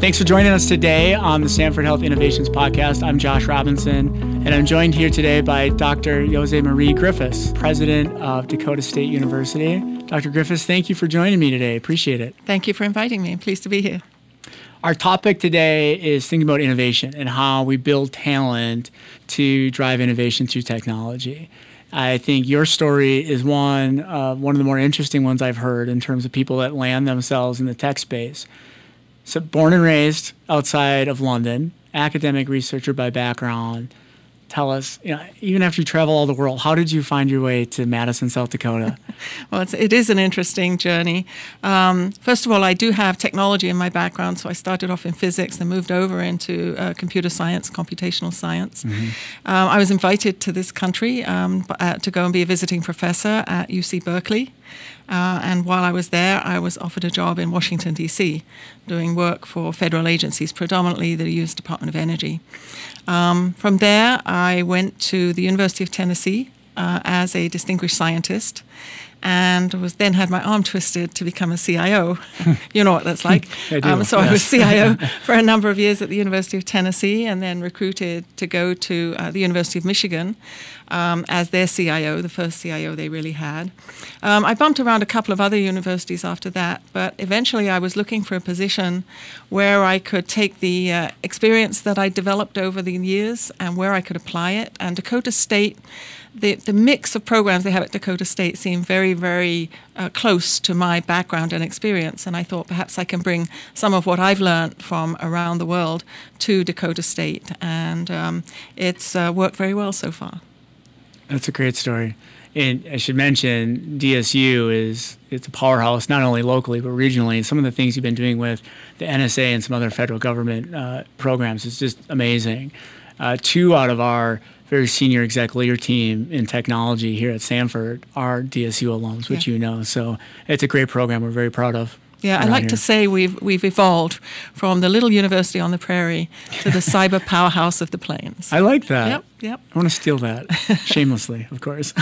Thanks for joining us today on the Sanford Health Innovations Podcast. I'm Josh Robinson, and I'm joined here today by Dr. Jose Marie Griffiths, president of Dakota State University. Dr. Griffiths, thank you for joining me today. Appreciate it. Thank you for inviting me. I'm pleased to be here. Our topic today is thinking about innovation and how we build talent to drive innovation through technology. I think your story is one uh, one of the more interesting ones I've heard in terms of people that land themselves in the tech space. So, born and raised outside of London, academic researcher by background. Tell us, you know, even after you travel all the world, how did you find your way to Madison, South Dakota? well, it's, it is an interesting journey. Um, first of all, I do have technology in my background, so I started off in physics, then moved over into uh, computer science, computational science. Mm-hmm. Um, I was invited to this country um, uh, to go and be a visiting professor at UC Berkeley. Uh, and while I was there, I was offered a job in Washington, D.C., doing work for federal agencies, predominantly the U.S. Department of Energy. Um, from there, I went to the University of Tennessee uh, as a distinguished scientist and was then had my arm twisted to become a CIO. you know what that's like. I do, um, so yes. I was CIO for a number of years at the University of Tennessee, and then recruited to go to uh, the University of Michigan um, as their CIO, the first CIO they really had. Um, I bumped around a couple of other universities after that, but eventually I was looking for a position where I could take the uh, experience that I developed over the years and where I could apply it. And Dakota State the, the mix of programs they have at Dakota State seemed very, very uh, close to my background and experience. And I thought perhaps I can bring some of what I've learned from around the world to Dakota State. And um, it's uh, worked very well so far. That's a great story. And I should mention DSU is it's a powerhouse not only locally but regionally. Some of the things you've been doing with the NSA and some other federal government uh, programs is just amazing. Uh, two out of our very senior exec leader team in technology here at Sanford are DSU alums, which yeah. you know. So it's a great program. We're very proud of. Yeah, I like here. to say we've we've evolved from the little university on the prairie to the cyber powerhouse of the plains. I like that. Yep, yep. I want to steal that shamelessly, of course.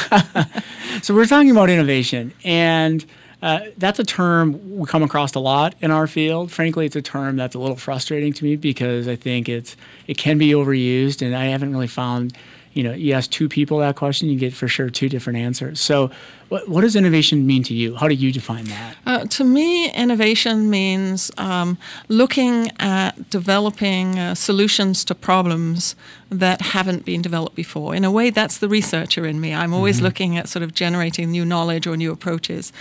so we're talking about innovation, and uh, that's a term we come across a lot in our field. Frankly, it's a term that's a little frustrating to me because I think it's it can be overused, and I haven't really found you know, you ask two people that question, you get for sure two different answers. So, what, what does innovation mean to you? How do you define that? Uh, to me, innovation means um, looking at developing uh, solutions to problems that haven't been developed before. In a way, that's the researcher in me. I'm always mm-hmm. looking at sort of generating new knowledge or new approaches.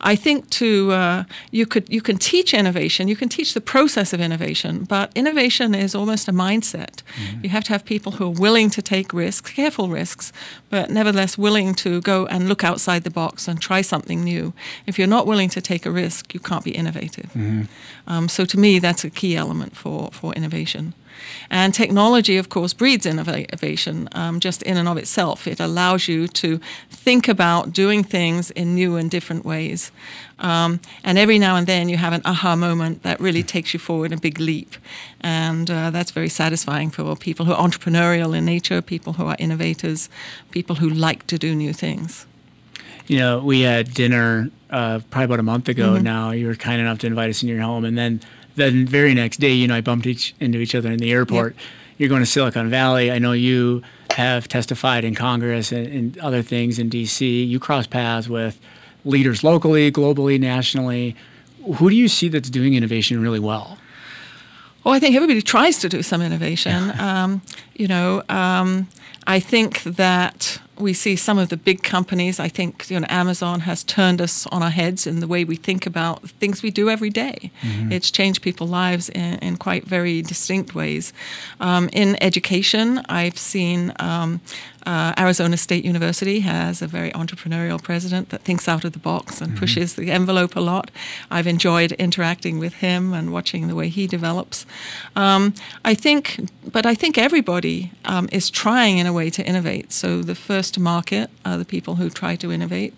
I think to uh, you could you can teach innovation, you can teach the process of innovation, but innovation is almost a mindset. Mm-hmm. You have to have people who are willing to take risks, careful risks, but nevertheless willing to go and look outside the box and try something new. If you're not willing to take a risk, you can't be innovative. Mm-hmm. Um, so to me, that's a key element for for innovation. And technology, of course, breeds innovation um, just in and of itself. It allows you to think about doing things in new and different ways. Um, and every now and then you have an aha moment that really takes you forward a big leap. And uh, that's very satisfying for people who are entrepreneurial in nature, people who are innovators, people who like to do new things. You know, we had dinner uh, probably about a month ago mm-hmm. now. You were kind enough to invite us in your home. And then the very next day, you know, I bumped each, into each other in the airport. Yep. You're going to Silicon Valley. I know you have testified in Congress and, and other things in D.C. You cross paths with leaders locally, globally, nationally. Who do you see that's doing innovation really well? Well, I think everybody tries to do some innovation. um, you know, um, I think that we see some of the big companies. I think you know Amazon has turned us on our heads in the way we think about things we do every day. Mm-hmm. It's changed people's lives in, in quite very distinct ways. Um, in education, I've seen um, uh, Arizona State University has a very entrepreneurial president that thinks out of the box and mm-hmm. pushes the envelope a lot. I've enjoyed interacting with him and watching the way he develops. Um, I think, but I think everybody um, is trying in a way to innovate. So the first to market are the people who try to innovate.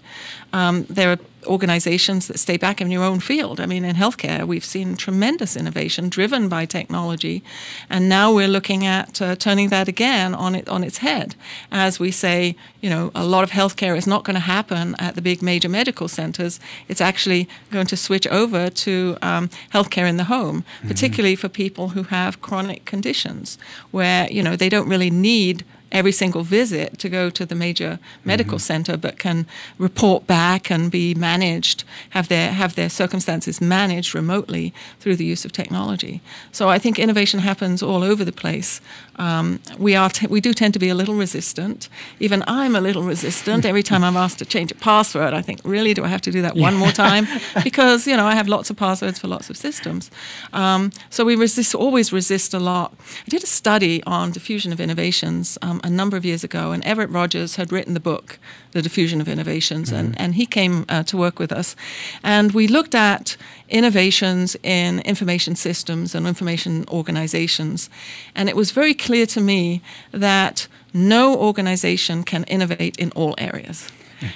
Um, there are organizations that stay back in your own field. I mean, in healthcare, we've seen tremendous innovation driven by technology, and now we're looking at uh, turning that again on it on its head. As we say, you know, a lot of healthcare is not going to happen at the big major medical centers. It's actually going to switch over to um, healthcare in the home, mm-hmm. particularly for people who have chronic conditions, where you know they don't really need every single visit to go to the major medical mm-hmm. center, but can report back and be managed, have their have their circumstances managed remotely through the use of technology. So I think innovation happens all over the place. Um, we are t- we do tend to be a little resistant. Even I'm a little resistant. Every time I'm asked to change a password, I think, really, do I have to do that yeah. one more time? because you know I have lots of passwords for lots of systems. Um, so we resist always resist a lot. I did a study on diffusion of innovations. Um, a number of years ago, and Everett Rogers had written the book, The Diffusion of Innovations, mm-hmm. and, and he came uh, to work with us. And we looked at innovations in information systems and information organizations. And it was very clear to me that no organization can innovate in all areas.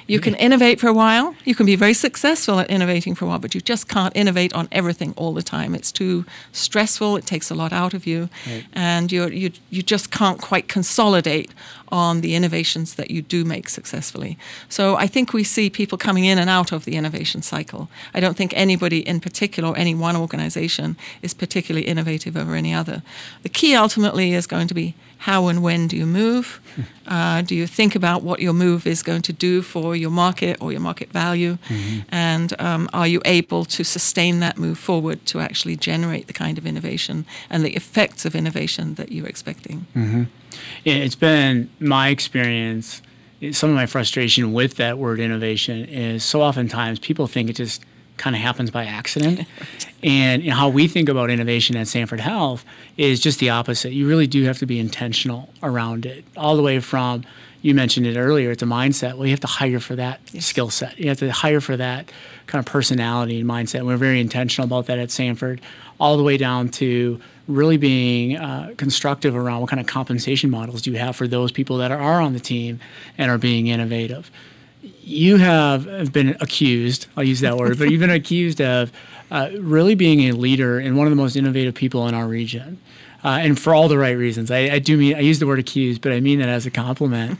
You can innovate for a while. You can be very successful at innovating for a while, but you just can't innovate on everything all the time. It's too stressful. It takes a lot out of you, right. and you you you just can't quite consolidate on the innovations that you do make successfully. So I think we see people coming in and out of the innovation cycle. I don't think anybody in particular or any one organization is particularly innovative over any other. The key ultimately is going to be how and when do you move? Uh, do you think about what your move is going to do for your market or your market value? Mm-hmm. And um, are you able to sustain that move forward to actually generate the kind of innovation and the effects of innovation that you're expecting? Mm-hmm. It's been my experience, some of my frustration with that word innovation is so oftentimes people think it just kind of happens by accident. and you know, how we think about innovation at Sanford Health is just the opposite. You really do have to be intentional around it, all the way from you mentioned it earlier, it's a mindset. Well, you have to hire for that yes. skill set. You have to hire for that kind of personality and mindset. And we're very intentional about that at Sanford, all the way down to really being uh, constructive around what kind of compensation models do you have for those people that are on the team and are being innovative. You have been accused, I'll use that word, but you've been accused of uh, really being a leader and one of the most innovative people in our region. Uh, and for all the right reasons. I, I do mean, I use the word accused, but I mean that as a compliment.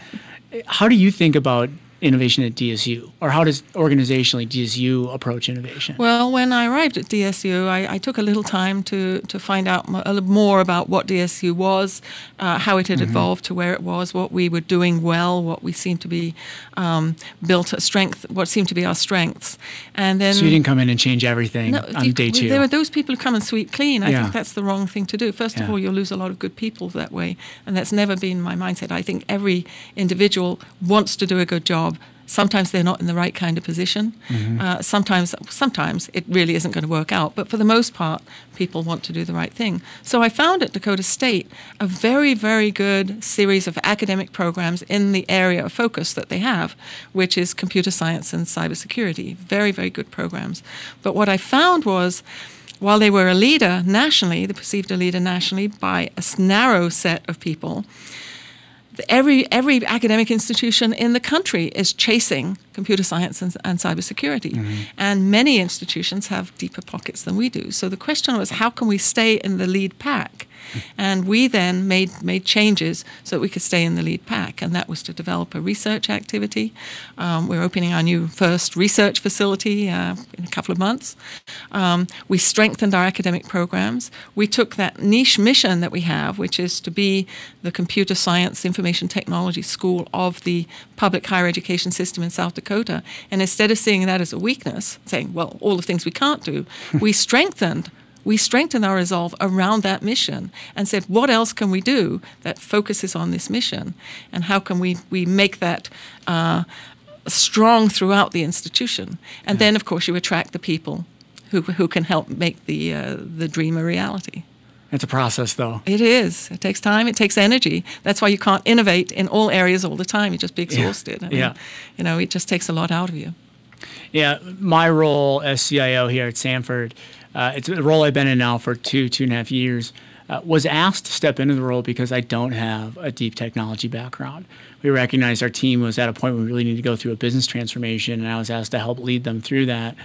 How do you think about innovation at DSU, or how does organizationally DSU approach innovation? Well, when I arrived at DSU, I, I took a little time to to find out a little more about what DSU was, uh, how it had mm-hmm. evolved to where it was, what we were doing well, what we seemed to be um, built a strength, what seemed to be our strengths, and then. So you didn't come in and change everything no, on you, day two. There are those people who come and sweep clean. I yeah. think that's the wrong thing to do. First yeah. of all, you'll lose a lot of good people that way, and that's never been my mindset. I think every individual wants to do a good job Sometimes they're not in the right kind of position. Mm-hmm. Uh, sometimes, sometimes it really isn't going to work out. But for the most part, people want to do the right thing. So I found at Dakota State a very, very good series of academic programs in the area of focus that they have, which is computer science and cybersecurity. Very, very good programs. But what I found was while they were a leader nationally, they perceived a leader nationally by a narrow set of people, every every academic institution in the country is chasing computer science and, and cybersecurity, mm-hmm. and many institutions have deeper pockets than we do. So the question was, how can we stay in the lead pack? And we then made, made changes so that we could stay in the lead pack, and that was to develop a research activity. Um, we're opening our new first research facility uh, in a couple of months. Um, we strengthened our academic programs. We took that niche mission that we have, which is to be the computer science information technology school of the public higher education system in South Dakota, and instead of seeing that as a weakness, saying, well, all the things we can't do, we strengthened we strengthened our resolve around that mission and said, what else can we do that focuses on this mission? And how can we, we make that uh, strong throughout the institution? And yeah. then, of course, you attract the people who, who can help make the, uh, the dream a reality. It's a process, though. It is. It takes time. It takes energy. That's why you can't innovate in all areas all the time. You just be exhausted. Yeah. I mean, yeah. You know, it just takes a lot out of you. Yeah. My role as CIO here at Sanford uh, it's a role I've been in now for two, two and a half years. uh, was asked to step into the role because I don't have a deep technology background. We recognized our team was at a point where we really needed to go through a business transformation, and I was asked to help lead them through that.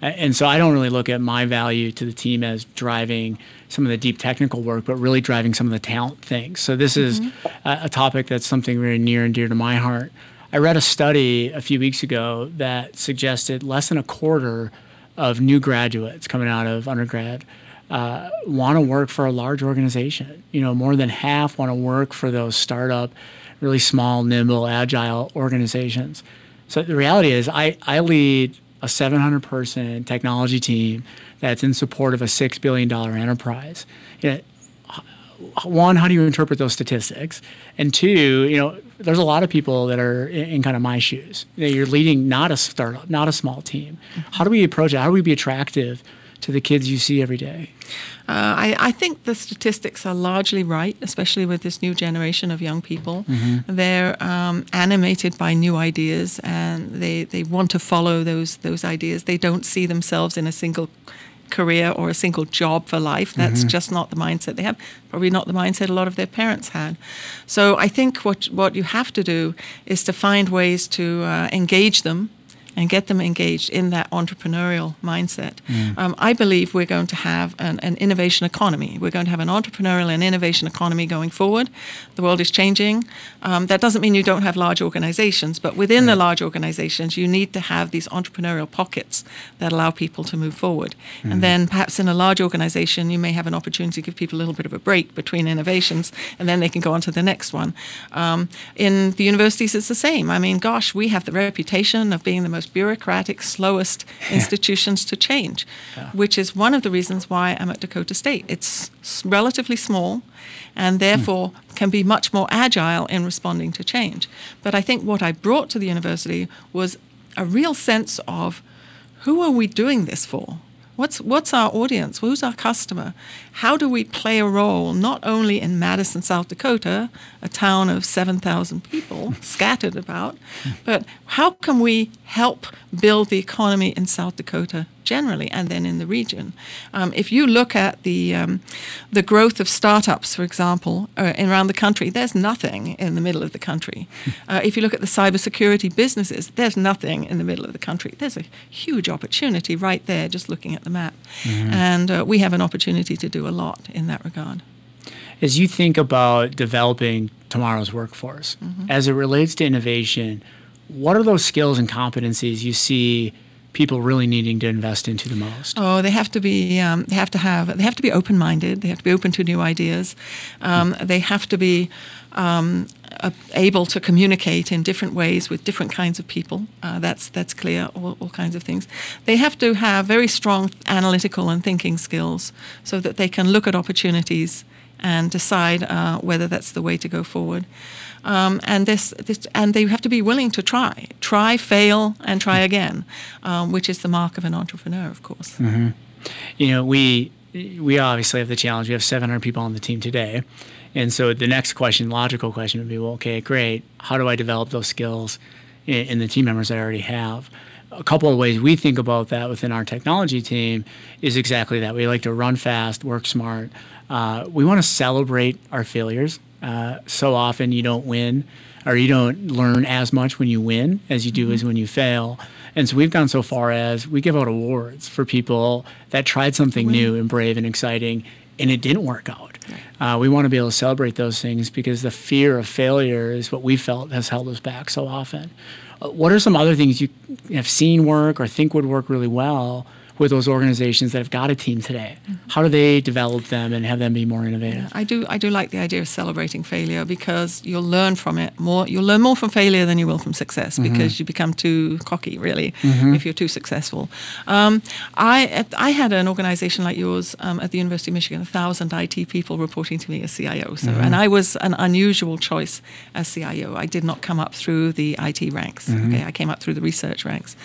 And so I don't really look at my value to the team as driving some of the deep technical work, but really driving some of the talent things. So this is mm-hmm. a, a topic that's something very near and dear to my heart. I read a study a few weeks ago that suggested less than a quarter of new graduates coming out of undergrad uh, want to work for a large organization. You know, more than half want to work for those startup, really small, nimble, agile organizations. So the reality is, I, I lead a 700 person technology team that's in support of a $6 billion enterprise. You know, one, how do you interpret those statistics? And two, you know, there's a lot of people that are in, in kind of my shoes. You you're leading not a startup, not a small team. How do we approach it? How do we be attractive to the kids you see every day? Uh, I, I, think the statistics are largely right, especially with this new generation of young people. Mm-hmm. They're um, animated by new ideas and they, they want to follow those those ideas. They don't see themselves in a single career or a single job for life. That's mm-hmm. just not the mindset they have. Probably not the mindset a lot of their parents had. So I think what what you have to do is to find ways to uh, engage them and get them engaged in that entrepreneurial mindset. Mm. Um, I believe we're going to have an, an, innovation economy. We're going to have an entrepreneurial and innovation economy going forward. The world is changing. Um, that doesn't mean you don't have large organizations, but within the large organizations, you need to have these entrepreneurial pockets that allow people to move forward. Mm. And then perhaps in a large organization, you may have an opportunity to give people a little bit of a break between innovations, and then they can go on to the next one. Um, in the universities, it's the same. I mean, gosh, we have the reputation of being the most bureaucratic, slowest institutions to change, yeah. which is one of the reasons why I'm at Dakota State. It's relatively small and therefore mm. can be much more agile in responding to change. But I think what I brought to the university was a real sense of who are we doing this for? What's, what's our audience? Who's our customer? How do we play a role not only in Madison, South Dakota, a town of 7,000 people scattered about, but how can we help build the economy in South Dakota generally and then in the region? Um, if you look at the, um, the growth of startups, for example, uh, around the country, there's nothing in the middle of the country. Uh, if you look at the cybersecurity businesses, there's nothing in the middle of the country. There's a huge opportunity right there just looking at the map. Mm-hmm. And uh, we have an opportunity to do a lot in that regard. As you think about developing tomorrow's workforce, mm-hmm. as it relates to innovation, what are those skills and competencies you see people really needing to invest into the most? Oh, they have to be um, they have to have they have to be open minded. They have to be open to new ideas. Um, they have to be um, uh, able to communicate in different ways with different kinds of people. Uh, that's that's clear. All, all, kinds of things. They have to have very strong analytical and thinking skills, so that they can look at opportunities and decide uh, whether that's the way to go forward. Um, and this, this, and they have to be willing to try, try, fail, and try again, um, which is the mark of an entrepreneur, of course. Mm-hmm. You know, we we obviously have the challenge. We have 700 people on the team today. And so the next question, logical question would be, well, okay, great. How do I develop those skills in, in the team members I already have? A couple of ways we think about that within our technology team is exactly that. We like to run fast, work smart. Uh, we want to celebrate our failures. Uh, so often you don't win or you don't learn as much when you win as you do mm-hmm. as when you fail. And so we've gone so far as we give out awards for people that tried something new and brave and exciting and it didn't work out. Uh, we want to be able to celebrate those things because the fear of failure is what we felt has held us back so often. Uh, what are some other things you have seen work or think would work really well with those organizations that have got a team today? Mm-hmm. How do they develop them and have them be more innovative? Yeah, I do. I do like the idea of celebrating failure because you'll learn from it more. You'll learn more from failure than you will from success mm-hmm. because you become too cocky, really, mm-hmm. if you're too successful. Um, I I had an organization like yours um, at the University of Michigan, a thousand IT people reporting to me as CIO. So, mm-hmm. and I was an unusual choice as CIO. I did not come up through the IT ranks. Mm-hmm. Okay, I came up through the research ranks.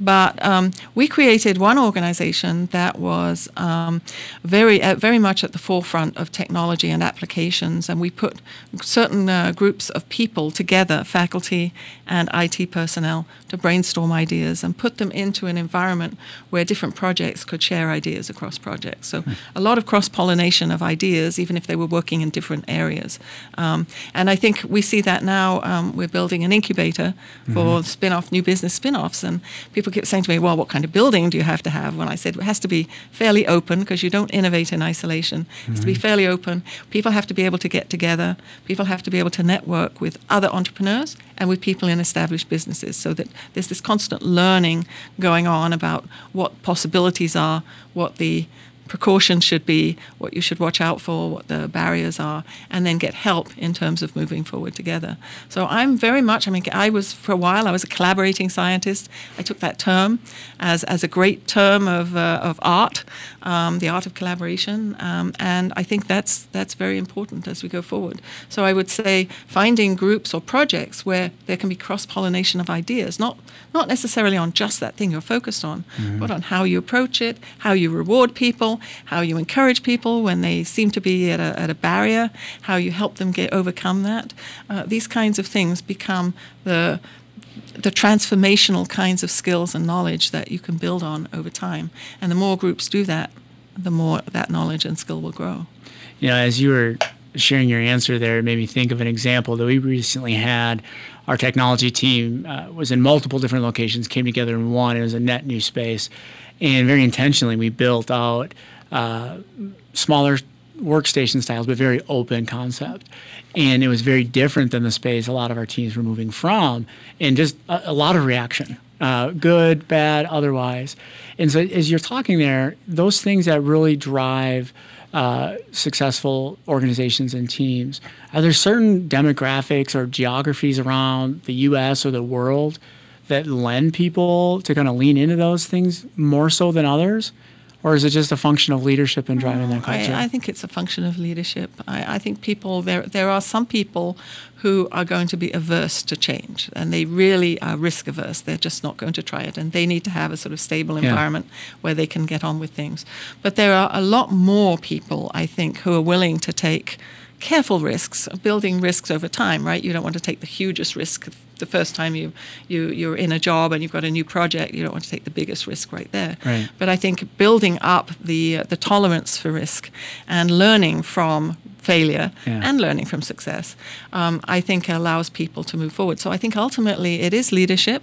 But um, we created one organization organization that was um, very, uh, very much at the forefront of technology and applications, and we put certain uh, groups of people together, faculty and IT personnel, to brainstorm ideas and put them into an environment where different projects could share ideas across projects. So, a lot of cross pollination of ideas, even if they were working in different areas. Um, and I think we see that now. Um, we're building an incubator for mm-hmm. spin off, new business spin offs, and people keep saying to me, Well, what kind of building do you have to have? When I said it has to be fairly open because you don't innovate in isolation, it has mm-hmm. to be mm-hmm. fairly open. People have to be able to get together, people have to be able to network with other entrepreneurs and with people in established businesses so that there's this constant learning going on about what possibilities are, what the precautions should be, what you should watch out for, what the barriers are, and then get help in terms of moving forward together. So I'm very much, I mean, I was, for a while, I was a collaborating scientist. I took that term as, as a great term of, uh, of art, um, the art of collaboration, um, and I think that's, that's very important as we go forward. So I would say finding groups or projects where there can be cross-pollination of ideas, not, not necessarily on just that thing you're focused on, mm-hmm. but on how you approach it, how you reward people, how you encourage people when they seem to be at a, at a barrier, how you help them get overcome that. Uh, these kinds of things become the the transformational kinds of skills and knowledge that you can build on over time. And the more groups do that, the more that knowledge and skill will grow. You know, as you were sharing your answer there, it made me think of an example that we recently had. Our technology team uh, was in multiple different locations, came together in one. It was a net new space and very intentionally we built out uh, smaller workstation styles, but very open concept. And it was very different than the space a lot of our teams were moving from, and just a, a lot of reaction, uh, good, bad, otherwise. And so, as you're talking there, those things that really drive uh, successful organizations and teams, are there certain demographics or geographies around the U.S. or the world that lend people to kind of lean into those things more so than others? Or is it just a function of leadership and driving that culture? I, I, think it's a function of leadership. I, I, think people there there are some people who are going to be averse to change and they really are risk averse. They're just not going to try it and they need to have a sort of stable environment yeah. where they can get on with things. But there are a lot more people, I think, who are willing to take careful risks, building risks over time, right? You don't want to take the hugest risk the first time you, you, you're in a job and you've got a new project. You don't want to take the biggest risk right there. Right. But I think building up the, uh, the tolerance for risk and learning from failure yeah. and learning from success, um, I think allows people to move forward. So I think ultimately it is leadership,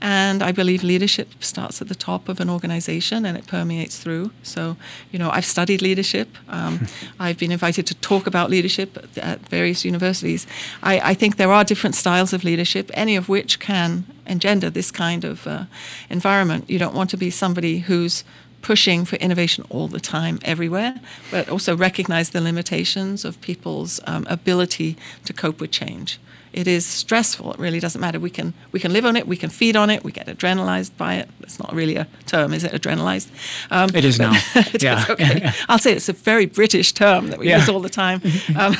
and I believe leadership starts at the top of an organization and it permeates through. So, you know, I've studied leadership. Um, I've been invited to talk about leadership at various universities. I, I, think there are different styles of leadership, any of which can engender this kind of uh, environment. You don't want to be somebody who's pushing for innovation all the time, everywhere, but also recognize the limitations of people's um, ability to cope with change. It is stressful. It really doesn't matter. We can we can live on it. We can feed on it. We get adrenalized by it. It's not really a term, is it? Adrenalized. Um, it is now. it yeah. Is, okay. I'll say it's a very British term that we yeah. use all the time. Um,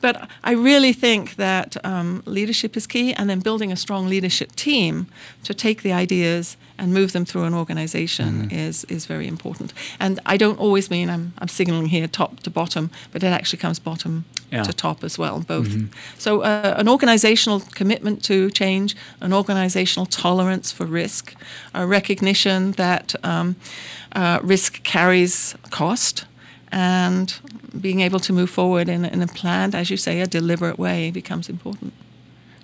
but I really think that um, leadership is key, and then building a strong leadership team to take the ideas and move them through an organization mm-hmm. is is very important. And I don't always mean I'm I'm signaling here top to bottom, but it actually comes bottom yeah. to top as well, both. Mm-hmm. So uh, an organizational commitment to change, an organizational tolerance for risk, a recognition that um, uh, risk carries cost, and being able to move forward in, in a planned, as you say, a deliberate way becomes important.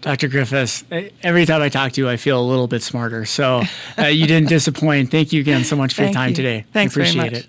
Dr. Griffiths, every time I talk to you, I feel a little bit smarter. So uh, you didn't disappoint. Thank you again so much for your time you. today. Thanks I appreciate it.